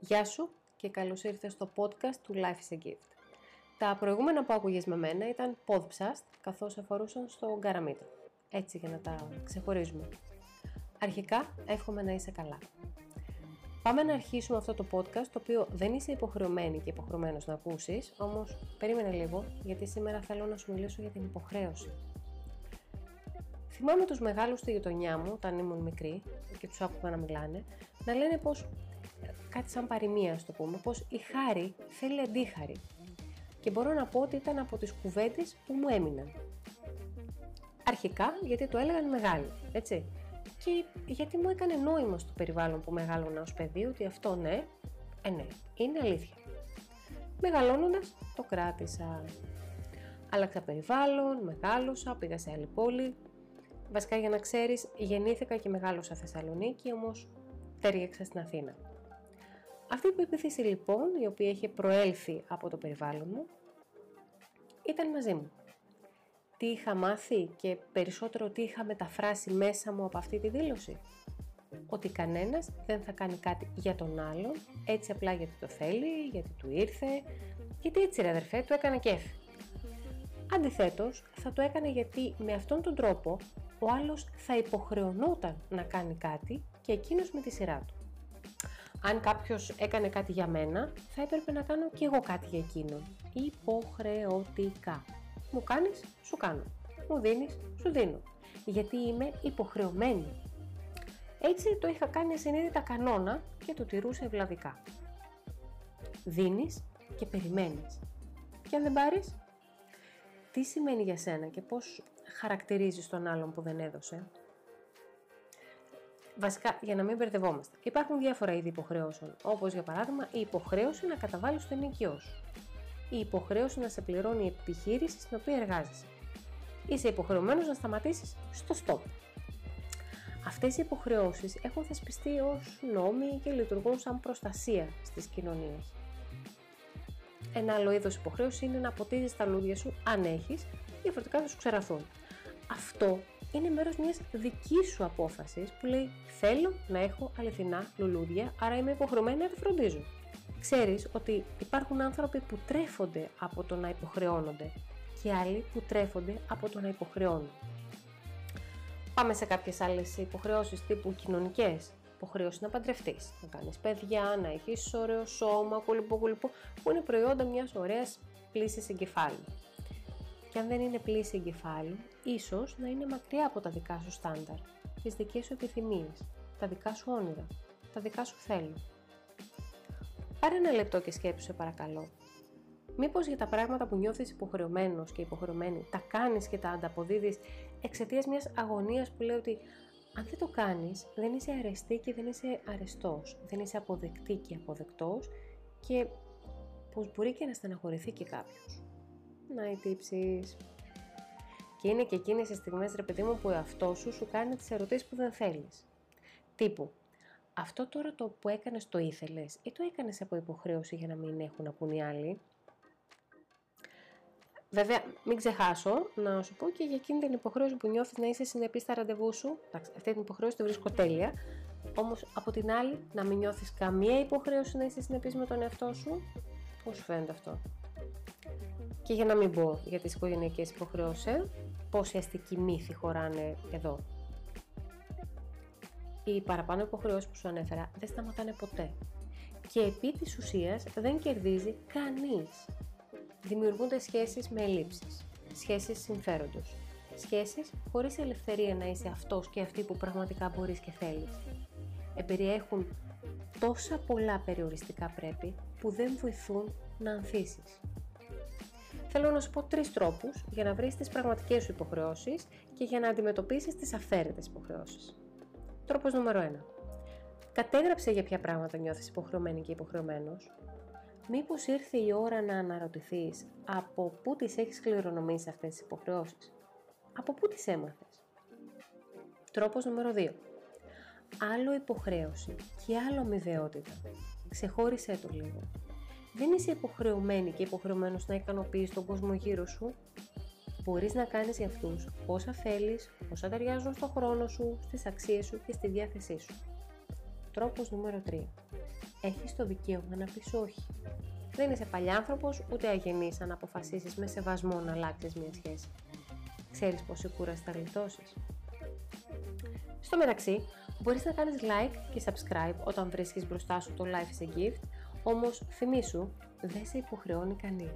Γεια σου και καλώς ήρθες στο podcast του Life is a Gift. Τα προηγούμενα που άκουγες με μένα ήταν podcast καθώς αφορούσαν στο γκαραμίτο. Έτσι για να τα ξεχωρίζουμε. Αρχικά εύχομαι να είσαι καλά. Πάμε να αρχίσουμε αυτό το podcast το οποίο δεν είσαι υποχρεωμένη και υποχρεωμένος να ακούσεις, όμως περίμενε λίγο γιατί σήμερα θέλω να σου μιλήσω για την υποχρέωση. Θυμάμαι τους μεγάλους στη γειτονιά μου, όταν ήμουν μικρή και τους άκουγα να μιλάνε, να λένε πως κάτι σαν παροιμία, το πούμε, πως η χάρη θέλει αντίχαρη. Και μπορώ να πω ότι ήταν από τις κουβέντες που μου έμειναν. Αρχικά γιατί το έλεγαν μεγάλοι, έτσι. Και γιατί μου έκανε νόημα στο περιβάλλον που μεγάλωνα ως παιδί ότι αυτό ναι, ε ναι, είναι αλήθεια. Μεγαλώνοντας το κράτησα. Άλλαξα περιβάλλον, μεγάλωσα, πήγα σε άλλη πόλη. Βασικά για να ξέρεις, γεννήθηκα και μεγάλωσα Θεσσαλονίκη, όμως τέριαξα στην Αθήνα. Αυτή η πεποίθηση λοιπόν, η οποία είχε προέλθει από το περιβάλλον μου, ήταν μαζί μου. Τι είχα μάθει και περισσότερο τι είχα μεταφράσει μέσα μου από αυτή τη δήλωση; Ότι κανένας δεν θα κάνει κάτι για τον άλλον, έτσι απλά γιατί το θέλει, γιατί του ήρθε, γιατί έτσι ρε αδερφέ, του έκανε κέφι. Αντιθέτως, θα το έκανε γιατί με αυτόν τον τρόπο ο άλλος θα υποχρεωνόταν να κάνει κάτι και εκείνος με τη σειρά του αν κάποιος έκανε κάτι για μένα, θα έπρεπε να κάνω και εγώ κάτι για εκείνον. Υποχρεωτικά. Μου κάνεις, σου κάνω. Μου δίνεις, σου δίνω. Γιατί είμαι υποχρεωμένη. Έτσι το είχα κάνει ασυνείδητα κανόνα και το τηρούσα ευλαβικά. Δίνεις και περιμένεις. Και αν δεν πάρεις, τι σημαίνει για σένα και πώς χαρακτηρίζεις τον άλλον που δεν έδωσε; Βασικά, για να μην μπερδευόμαστε, υπάρχουν διάφορα είδη υποχρεώσεων, όπως για παράδειγμα η υποχρέωση να καταβάλεις το ενοικιό σου, η υποχρέωση να σε πληρώνει η επιχείρηση στην οποία εργάζεσαι. Είσαι υποχρεωμένος να σταματήσεις στο stop. Αυτές οι υποχρεώσεις έχουν θεσπιστεί ως νόμοι και λειτουργούν σαν προστασία στις κοινωνίες. Ένα άλλο είδος υποχρέωσης είναι να ποτίζεις τα λούδια σου αν έχεις, διαφορετικά θα σου ξεραθούν. Αυτό είναι μέρος μιας δικής σου απόφασης που λέει θέλω να έχω αληθινά λουλούδια, άρα είμαι υποχρεωμένη να τα φροντίζω. Ξέρεις ότι υπάρχουν άνθρωποι που τρέφονται από το να υποχρεώνονται και άλλοι που τρέφονται από το να υποχρεώνουν. Πάμε σε κάποιες άλλες υποχρεώσεις τύπου κοινωνικές. Υποχρέωση να παντρευτείς, να κάνεις παιδιά, να έχεις ωραίο σώμα, κολυπό, κολυπό, που είναι προϊόντα μιας ωραίας πλήσης εγκεφάλου και αν δεν είναι πλήση εγκεφάλου, ίσως να είναι μακριά από τα δικά σου στάνταρ, τις δικές σου επιθυμίες, τα δικά σου όνειρα, τα δικά σου θέλω. Πάρε ένα λεπτό και σκέψου παρακαλώ. Μήπως για τα πράγματα που νιώθεις υποχρεωμένος και υποχρεωμένη, τα κάνεις και τα ανταποδίδεις εξαιτίας μιας αγωνίας που λέει ότι αν δεν το κάνεις, δεν είσαι αρεστή και δεν είσαι αρεστός, δεν είσαι αποδεκτή και αποδεκτός και πως μπορεί και να στεναχωρηθεί και κάποιος να τύψεις. Και είναι και εκείνες οι στιγμές, ρε παιδί μου, που αυτό σου σου κάνει τις ερωτήσεις που δεν θέλεις. Τύπου, αυτό τώρα το που έκανες το ήθελες ή το έκανες από υποχρέωση για να μην έχουν να πούν οι άλλοι; Βέβαια, μην ξεχάσω να σου πω και για εκείνη την υποχρέωση που νιώθεις να είσαι συνεπής στα ραντεβού σου. αυτή την υποχρέωση τη βρίσκω τέλεια. Όμως, από την άλλη, να μην νιώθεις καμία υποχρέωση να είσαι συνεπής με τον εαυτό σου. Πώς σου φαίνεται αυτό; Και για να μην πω για τις οικογενειακές υποχρεώσεις, ε, πόσοι αστικοί μύθοι χωράνε εδώ. Οι παραπάνω υποχρεώσεις που σου ανέφερα δεν σταματάνε ποτέ. Και επί της ουσίας δεν κερδίζει κανείς. Δημιουργούνται σχέσεις με ελλείψεις, σχέσεις συμφέροντος, σχέσεις χωρίς ελευθερία να είσαι αυτός και αυτή που πραγματικά μπορείς και θέλεις. Εμπεριέχουν τόσα πολλά περιοριστικά πρέπει που δεν βοηθούν να ανθίσεις θέλω να σου πω τρεις τρόπους για να βρεις τις πραγματικές σου υποχρεώσεις και για να αντιμετωπίσεις τις αυθαίρετες υποχρεώσεις. Τρόπος νούμερο 1. Κατέγραψε για ποια πράγματα νιώθεις υποχρεωμένη και υποχρεωμένος. Μήπως ήρθε η ώρα να αναρωτηθείς από πού τις έχεις κληρονομήσει αυτές τις υποχρεώσεις; Από πού τις έμαθες; Τρόπος νούμερο 2. Άλλο υποχρέωση και άλλο αμοιβαιότητα. Ξεχώρισέ το λίγο δεν είσαι υποχρεωμένη και υποχρεωμένος να ικανοποιείς τον κόσμο γύρω σου. Μπορείς να κάνεις για αυτούς όσα θέλεις, όσα ταιριάζουν στο χρόνο σου, στις αξίες σου και στη διάθεσή σου. Τρόπος νούμερο 3. Έχεις το δικαίωμα να πεις όχι. Δεν είσαι παλιάνθρωπος ούτε αγενής αν αποφασίσεις με σεβασμό να αλλάξεις μια σχέση. Ξέρεις πόση κούραση θα γλιτώσεις. Στο μεταξύ, μπορείς να κάνεις like και subscribe όταν βρίσκεις μπροστά σου το Life is a Gift, όμως θυμήσου, δεν σε υποχρεώνει κανείς.